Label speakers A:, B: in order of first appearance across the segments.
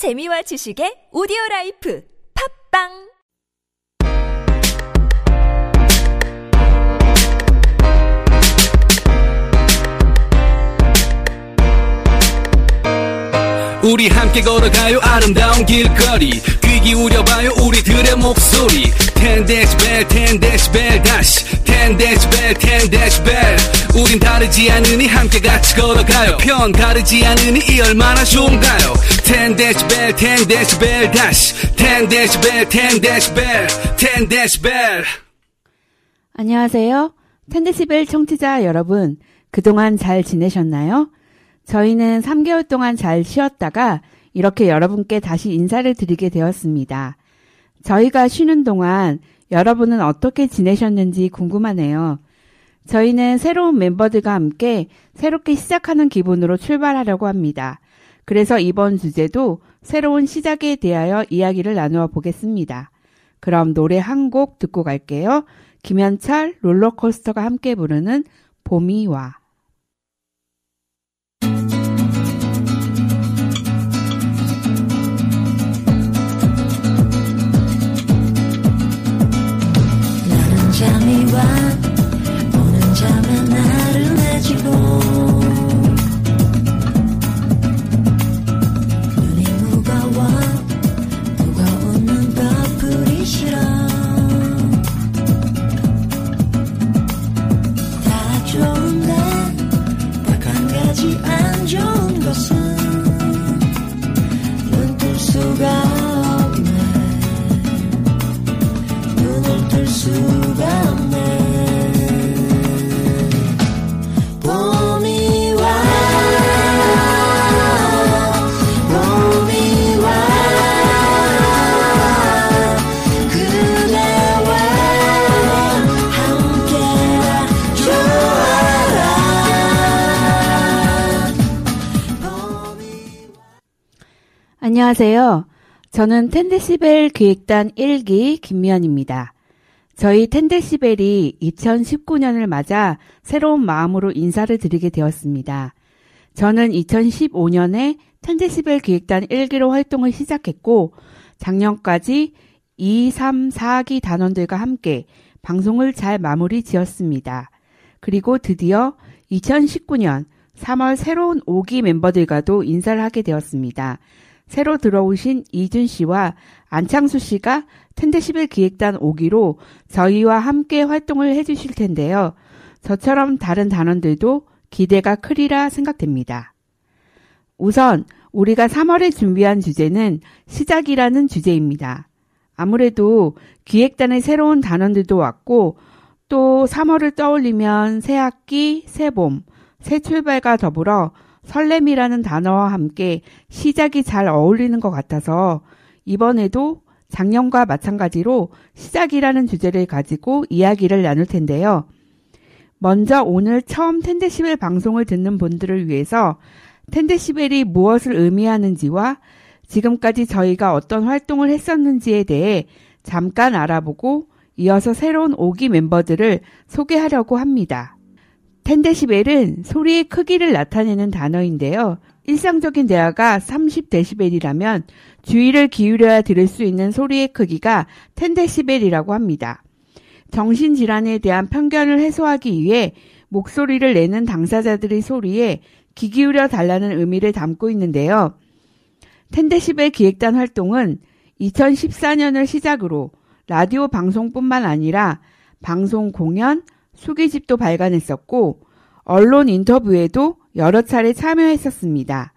A: 재미와 지식의 오디오 life 팟빵!
B: 우리 함께 걸어가요 아름다운 길거리. 귀 기울여봐요 우리들의 목소리. 10데시벨 10데시벨 다시. 10데시벨 10데시벨 우린 다르지 않으니 함께 같이 걸어가요 편 다르지 않으니 이 얼마나 좋은가요 10데시벨 10데시벨 다시 10데시벨 10데시벨 10데시벨
C: 안녕하세요. 텐데시벨 청취자 여러분, 그동안 잘 지내셨나요? 저희는 3개월 동안 잘 쉬었다가 이렇게 여러분께 다시 인사를 드리게 되었습니다. 저희가 쉬는 동안 여러분은 어떻게 지내셨는지 궁금하네요. 저희는 새로운 멤버들과 함께 새롭게 시작하는 기분으로 출발하려고 합니다. 그래서 이번 주제도 새로운 시작에 대하여 이야기를 나누어 보겠습니다. 그럼 노래 한 곡 듣고 갈게요. 김현철 롤러코스터가 함께 부르는 봄이 와. 안녕하세요. 저는 텐데시벨 기획단 1기 김미연입니다. 저희 텐데시벨이 2019년을 맞아 새로운 마음으로 인사를 드리게 되었습니다. 저는 2015년에 텐데시벨 기획단 1기로 활동을 시작했고 작년까지 2, 3, 4기 단원들과 함께 방송을 잘 마무리 지었습니다. 그리고 드디어 2019년 3월 새로운 5기 멤버들과도 인사를 하게 되었습니다. 새로 들어오신 이준 씨와 안창수 씨가 텐데시벨 기획단 5기로 저희와 함께 활동을 해주실 텐데요. 저처럼 다른 단원들도 기대가 크리라 생각됩니다. 우선 우리가 3월에 준비한 주제는 시작이라는 주제입니다. 아무래도 기획단의 새로운 단원들도 왔고 또 3월을 떠올리면 새 학기, 새 봄, 새 출발과 더불어 설렘이라는 단어와 함께 시작이 잘 어울리는 것 같아서 이번에도 작년과 마찬가지로 시작이라는 주제를 가지고 이야기를 나눌 텐데요. 먼저 오늘 처음 텐데시벨 방송을 듣는 분들을 위해서 텐데시벨이 무엇을 의미하는지와 지금까지 저희가 어떤 활동을 했었는지에 대해 잠깐 알아보고 이어서 새로운 5기 멤버들을 소개하려고 합니다. 텐데시벨은 소리의 크기를 나타내는 단어인데요. 일상적인 대화가 30데시벨이라면 주의를 기울여야 들을 수 있는 소리의 크기가 10데시벨이라고 합니다. 정신질환에 대한 편견을 해소하기 위해 목소리를 내는 당사자들의 소리에 귀 기울여 달라는 의미를 담고 있는데요. 10데시벨 기획단 활동은 2014년을 시작으로 라디오 방송뿐만 아니라 방송 공연, 수기집도 발간했었고 언론 인터뷰에도 여러 차례 참여했었습니다.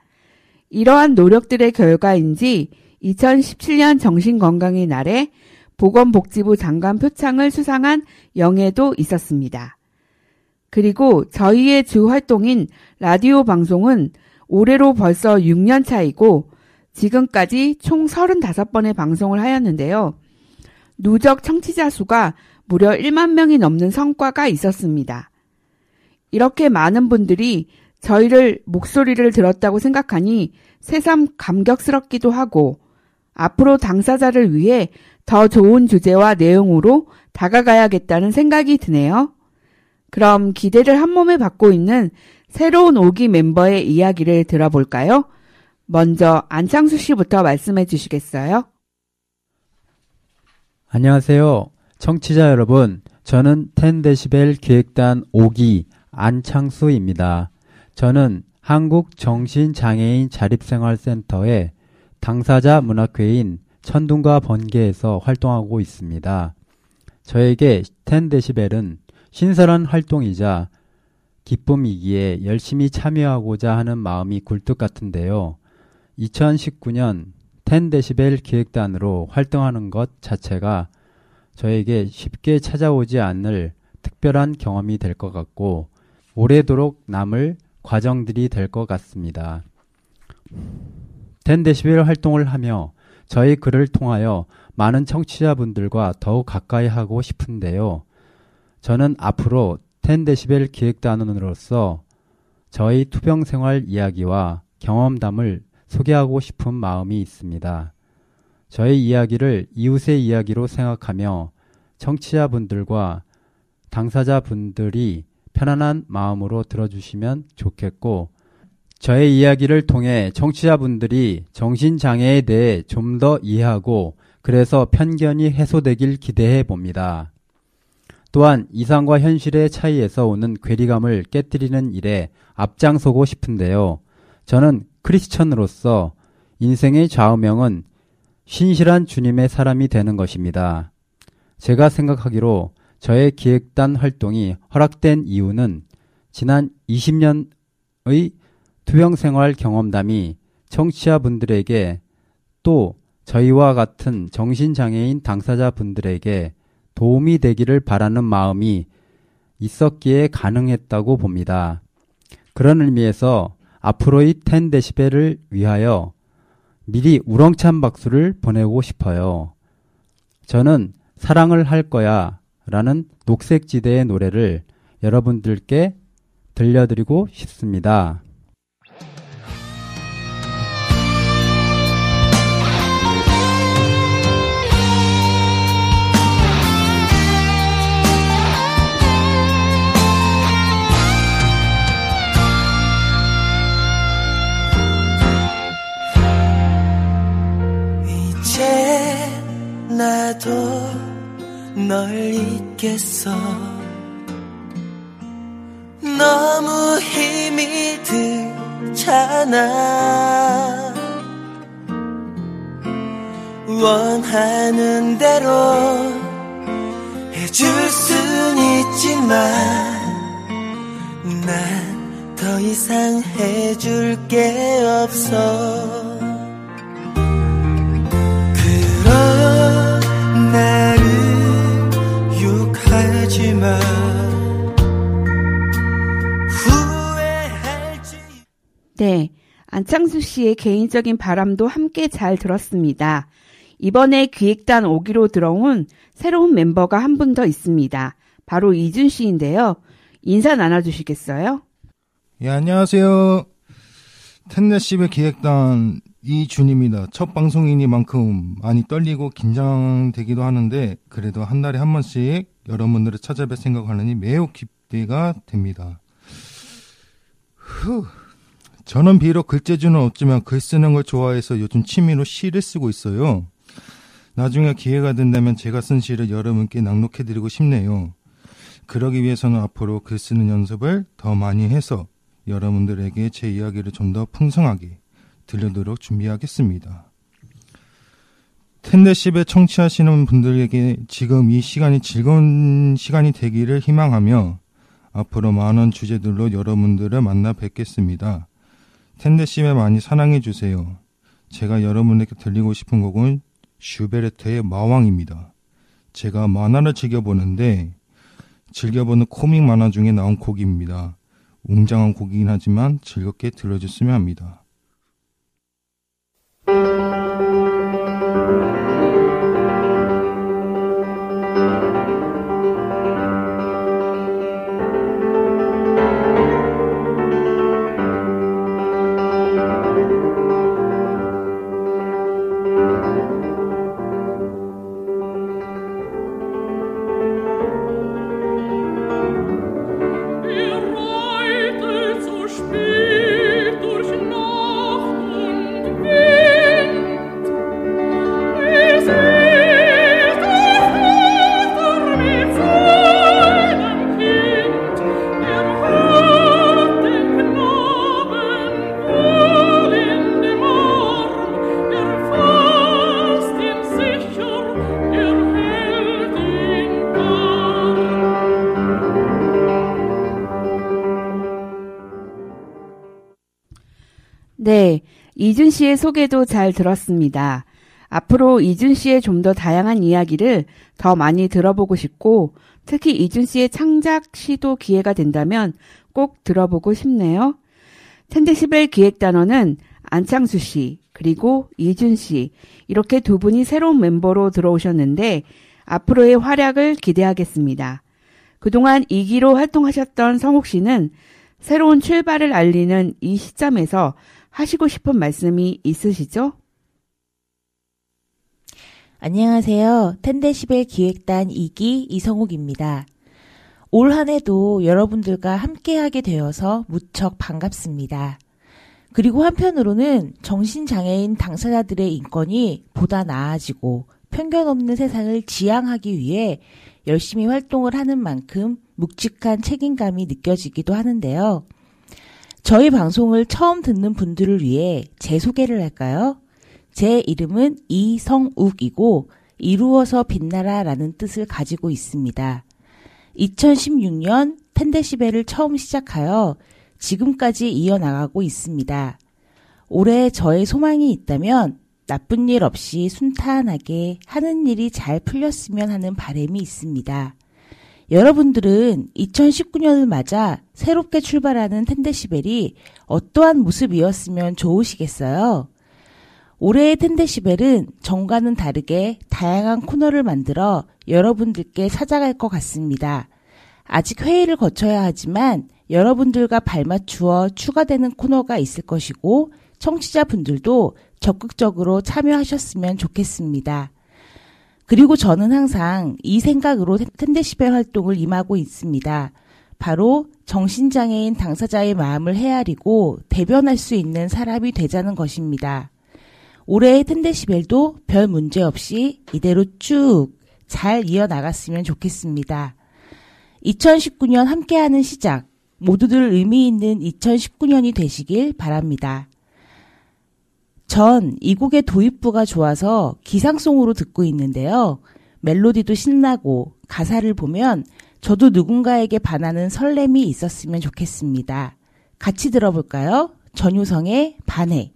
C: 이러한 노력들의 결과인지 2017년 정신건강의 날에 보건복지부 장관 표창을 수상한 영예도 있었습니다. 그리고 저희의 주 활동인 라디오 방송은 올해로 벌써 6년 차이고 지금까지 총 35번의 방송을 하였는데요. 누적 청취자 수가 무려 1만 명이 넘는 성과가 있었습니다. 이렇게 많은 분들이 저희를 목소리를 들었다고 생각하니 새삼 감격스럽기도 하고 앞으로 당사자를 위해 더 좋은 주제와 내용으로 다가가야겠다는 생각이 드네요. 그럼 기대를 한 몸에 받고 있는 새로운 오기 멤버의 이야기를 들어볼까요? 먼저 안창수 씨부터 말씀해 주시겠어요?
D: 안녕하세요. 청취자 여러분. 저는 10데시벨 기획단 5기 안창수입니다. 저는 한국정신장애인 자립생활센터의 당사자 문학회인 천둥과 번개에서 활동하고 있습니다. 저에게 10데시벨은 신선한 활동이자 기쁨이기에 열심히 참여하고자 하는 마음이 굴뚝 같은데요. 2019년 10데시벨 기획단으로 활동하는 것 자체가 저에게 쉽게 찾아오지 않을 특별한 경험이 될 것 같고 오래도록 남을 과정들이 될 것 같습니다. 10데시벨 활동을 하며 저희 글을 통하여 많은 청취자분들과 더욱 가까이 하고 싶은데요. 저는 앞으로 10데시벨 기획단원으로서 저희 투병 생활 이야기와 경험담을 소개하고 싶은 마음이 있습니다. 저의 이야기를 이웃의 이야기로 생각하며 청취자분들과 당사자분들이 편안한 마음으로 들어주시면 좋겠고, 저의 이야기를 통해 청취자분들이 정신장애에 대해 좀 더 이해하고, 그래서 편견이 해소되길 기대해 봅니다. 또한 이상과 현실의 차이에서 오는 괴리감을 깨뜨리는 일에 앞장서고 싶은데요. 저는 크리스천으로서 인생의 좌우명은 신실한 주님의 사람이 되는 것입니다. 제가 생각하기로 저의 기획단 활동이 허락된 이유는 지난 20년의 투병 생활 경험담이 청취자분들에게 또 저희와 같은 정신장애인 당사자분들에게 도움이 되기를 바라는 마음이 있었기에 가능했다고 봅니다. 그런 의미에서 앞으로의 10데시벨을 위하여 미리 우렁찬 박수를 보내고 싶어요. 저는 사랑을 할 거야 라는 녹색지대의 노래를 여러분들께 들려드리고 싶습니다.
E: 나도 널 잊겠어. 너무 힘이 들잖아. 원하는 대로 해줄 순 있지만 난 더 이상 해줄 게 없어
C: 네. 안창수 씨의 개인적인 바람도 함께 잘 들었습니다. 이번에 기획단 5기로 들어온 새로운 멤버가 한 분 더 있습니다. 바로 이준 씨인데요. 인사 나눠주시겠어요?
F: 예, 안녕하세요. 텐넷십의 기획단 이준입니다. 첫 방송이니만큼 많이 떨리고 긴장되기도 하는데 그래도 한 달에 한 번씩 여러분들을 찾아뵐 생각하느니 매우 기대가 됩니다. 후. 저는 비록 글재주는 없지만 글 쓰는 걸 좋아해서 요즘 취미로 시를 쓰고 있어요. 나중에 기회가 된다면 제가 쓴 시를 여러분께 낭독해드리고 싶네요. 그러기 위해서는 앞으로 글 쓰는 연습을 더 많이 해서 여러분들에게 제 이야기를 좀 더 풍성하게 들려도록 준비하겠습니다. 텐데십에 청취하시는 분들에게 지금 이 시간이 즐거운 시간이 되기를 희망하며 앞으로 많은 주제들로 여러분들을 만나 뵙겠습니다. 텐데십에 많이 사랑해 주세요. 제가 여러분에게 들리고 싶은 곡은 슈베르트의 마왕입니다. 제가 만화를 즐겨보는데 즐겨보는 코믹 만화 중에 나온 곡입니다. 웅장한 곡이긴 하지만 즐겁게 들어줬으면 합니다.
C: 이준 씨의 소개도 잘 들었습니다. 앞으로 이준 씨의 좀 더 다양한 이야기를 더 많이 들어보고 싶고 특히 이준 씨의 창작 시도 기회가 된다면 꼭 들어보고 싶네요. 텐데시벨 기획단원은 안창수 씨, 그리고 이준 씨, 이렇게 두 분이 새로운 멤버로 들어오셨는데 앞으로의 활약을 기대하겠습니다. 그동안 이기로 활동하셨던 성욱 씨는 새로운 출발을 알리는 이 시점에서 하시고 싶은 말씀이 있으시죠?
G: 안녕하세요. 텐데시벨 기획단 2기 이성욱입니다. 올 한 해도 여러분들과 함께하게 되어서 무척 반갑습니다. 그리고 한편으로는 정신장애인 당사자들의 인권이 보다 나아지고 편견 없는 세상을 지향하기 위해 열심히 활동을 하는 만큼 묵직한 책임감이 느껴지기도 하는데요. 저희 방송을 처음 듣는 분들을 위해 제 소개를 할까요? 제 이름은 이성욱이고 이루어서 빛나라 라는 뜻을 가지고 있습니다. 2016년 텐데시벨을 처음 시작하여 지금까지 이어나가고 있습니다. 올해 저의 소망이 있다면 나쁜 일 없이 순탄하게 하는 일이 잘 풀렸으면 하는 바람이 있습니다. 여러분들은 2019년을 맞아 새롭게 출발하는 텐데시벨이 어떠한 모습이었으면 좋으시겠어요? 올해의 텐데시벨은 전과는 다르게 다양한 코너를 만들어 여러분들께 찾아갈 것 같습니다. 아직 회의를 거쳐야 하지만 여러분들과 발맞추어 추가되는 코너가 있을 것이고 청취자분들도 적극적으로 참여하셨으면 좋겠습니다. 그리고 저는 항상 이 생각으로 텐데시벨 활동을 임하고 있습니다. 바로 정신장애인 당사자의 마음을 헤아리고 대변할 수 있는 사람이 되자는 것입니다. 올해의 텐데시벨도 별 문제 없이 이대로 쭉 잘 이어나갔으면 좋겠습니다. 2019년 함께하는 시작, 모두들 의미 있는 2019년이 되시길 바랍니다. 전 이 곡의 도입부가 좋아서 기상송으로 듣고 있는데요. 멜로디도 신나고 가사를 보면 저도 누군가에게 반하는 설렘이 있었으면 좋겠습니다. 같이 들어볼까요? 전효성의 반해.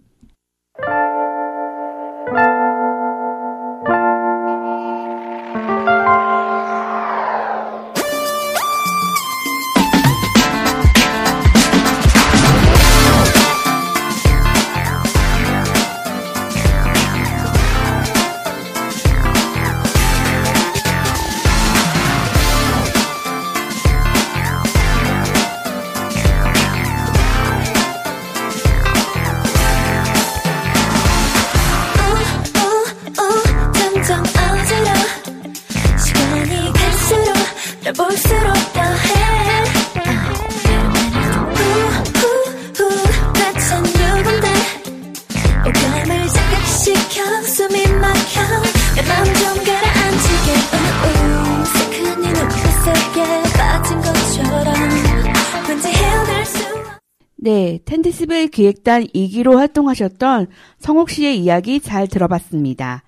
E: 네,
C: 텐디스벨 기획단 2기로 활동하셨던 성옥 씨의 이야기 잘 들어봤습니다.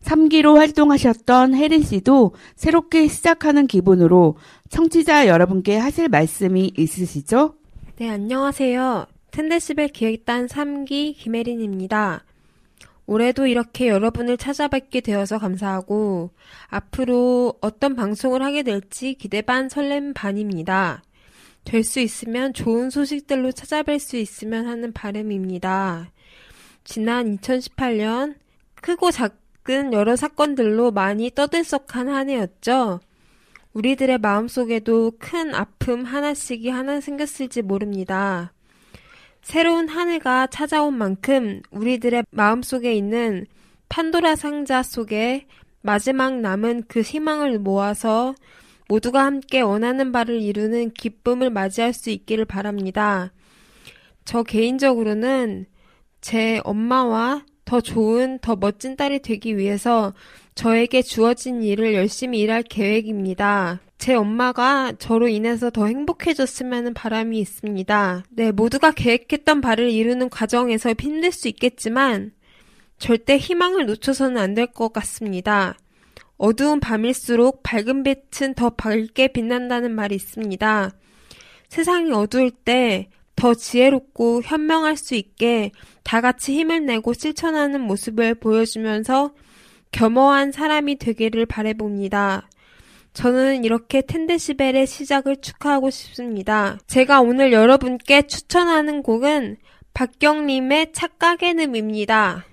C: 3기로 활동하셨던 혜린 씨도 새롭게 시작하는 기분으로 청취자 여러분께 하실 말씀이 있으시죠?
H: 네, 안녕하세요. 텐데시벨 기획단 3기 김혜린입니다. 올해도 이렇게 여러분을 찾아뵙게 되어서 감사하고 앞으로 어떤 방송을 하게 될지 기대 반 설렘 반입니다. 될 수 있으면 좋은 소식들로 찾아뵐 수 있으면 하는 바람입니다. 지난 2018년 크고 작은 여러 사건들로 많이 떠들썩한 한 해였죠. 우리들의 마음속에도 큰 아픔 하나씩이 하나 생겼을지 모릅니다. 새로운 한 해가 찾아온 만큼 우리들의 마음속에 있는 판도라 상자 속에 마지막 남은 그 희망을 모아서 모두가 함께 원하는 바를 이루는 기쁨을 맞이할 수 있기를 바랍니다. 저 개인적으로는 제 엄마와 더 좋은, 더 멋진 딸이 되기 위해서 저에게 주어진 일을 열심히 일할 계획입니다. 제 엄마가 저로 인해서 더 행복해졌으면 하는 바람이 있습니다. 네, 모두가 계획했던 바를 이루는 과정에서 힘들 수 있겠지만 절대 희망을 놓쳐서는 안 될 것 같습니다. 어두운 밤일수록 밝은 빛은 더 밝게 빛난다는 말이 있습니다. 세상이 어두울 때 더 지혜롭고 현명할 수 있게 다 같이 힘을 내고 실천하는 모습을 보여주면서 겸허한 사람이 되기를 바래봅니다. 저는 이렇게 텐데시벨의 시작을 축하하고 싶습니다. 제가 오늘 여러분께 추천하는 곡은 박경림의 착각의 늠입니다.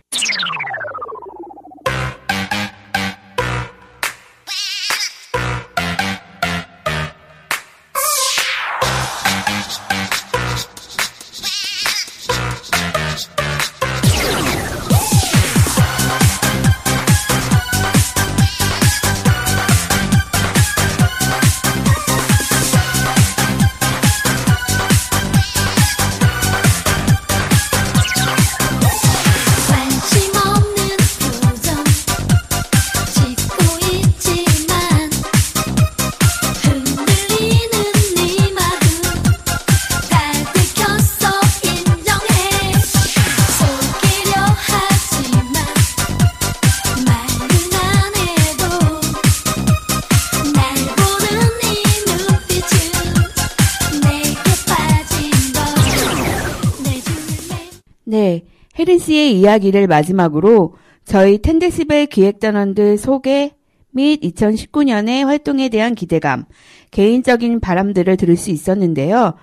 I: 네,
C: 혜린 씨의 이야기를 마지막으로 저희 텐데시벨 기획단원들 소개 및 2019년의 활동에 대한 기대감, 개인적인 바람들을 들을 수 있었는데요.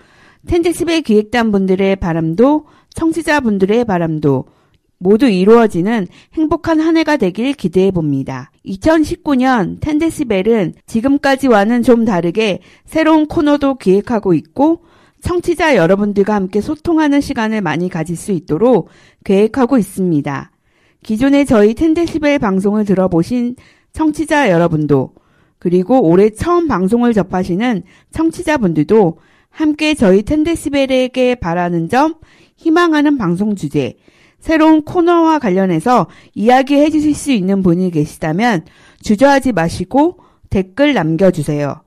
C: 텐데시벨 기획단 분들의 바람도 청취자 분들의 바람도 모두 이루어지는 행복한 한 해가 되길 기대해 봅니다. 2019년 텐데시벨은 지금까지와는 좀 다르게 새로운 코너도 기획하고 있고 청취자 여러분들과 함께 소통하는 시간을 많이 가질 수 있도록 계획하고 있습니다. 기존에 저희 텐데시벨 방송을 들어보신 청취자 여러분도 그리고 올해 처음 방송을 접하시는 청취자분들도 함께 저희 텐데시벨에게 바라는 점, 희망하는 방송 주제, 새로운 코너와 관련해서 이야기해 주실 수 있는 분이 계시다면 주저하지 마시고 댓글 남겨주세요.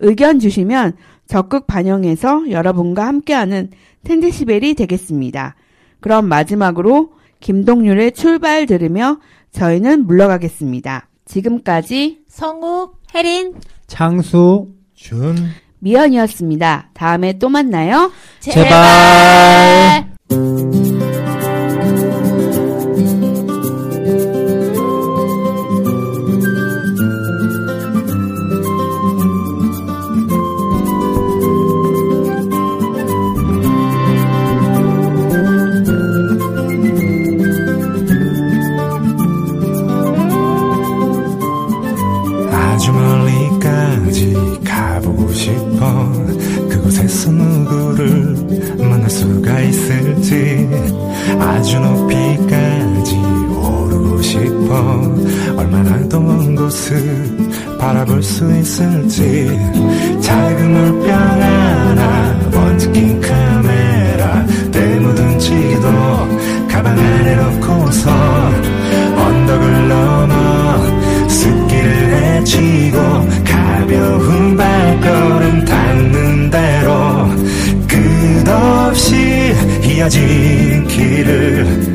C: 의견 주시면 적극 반영해서 여러분과 함께하는 텐데시벨이 되겠습니다. 그럼 마지막으로 김동률의 출발 들으며 저희는 물러가겠습니다. 지금까지
G: 성욱,
H: 혜린,
D: 창수,
F: 준
C: 미연이었습니다. 다음에 또 만나요.
D: 제발.
J: 아주 볼 수 있을지. 작은 물병 하나 먼지 낀 카메라 때 묻은 지도 가방 안에 넣고서 언덕을 넘어 숲길을 헤치고 가벼운 발걸음 닿는 대로 끝없이 이어진 길을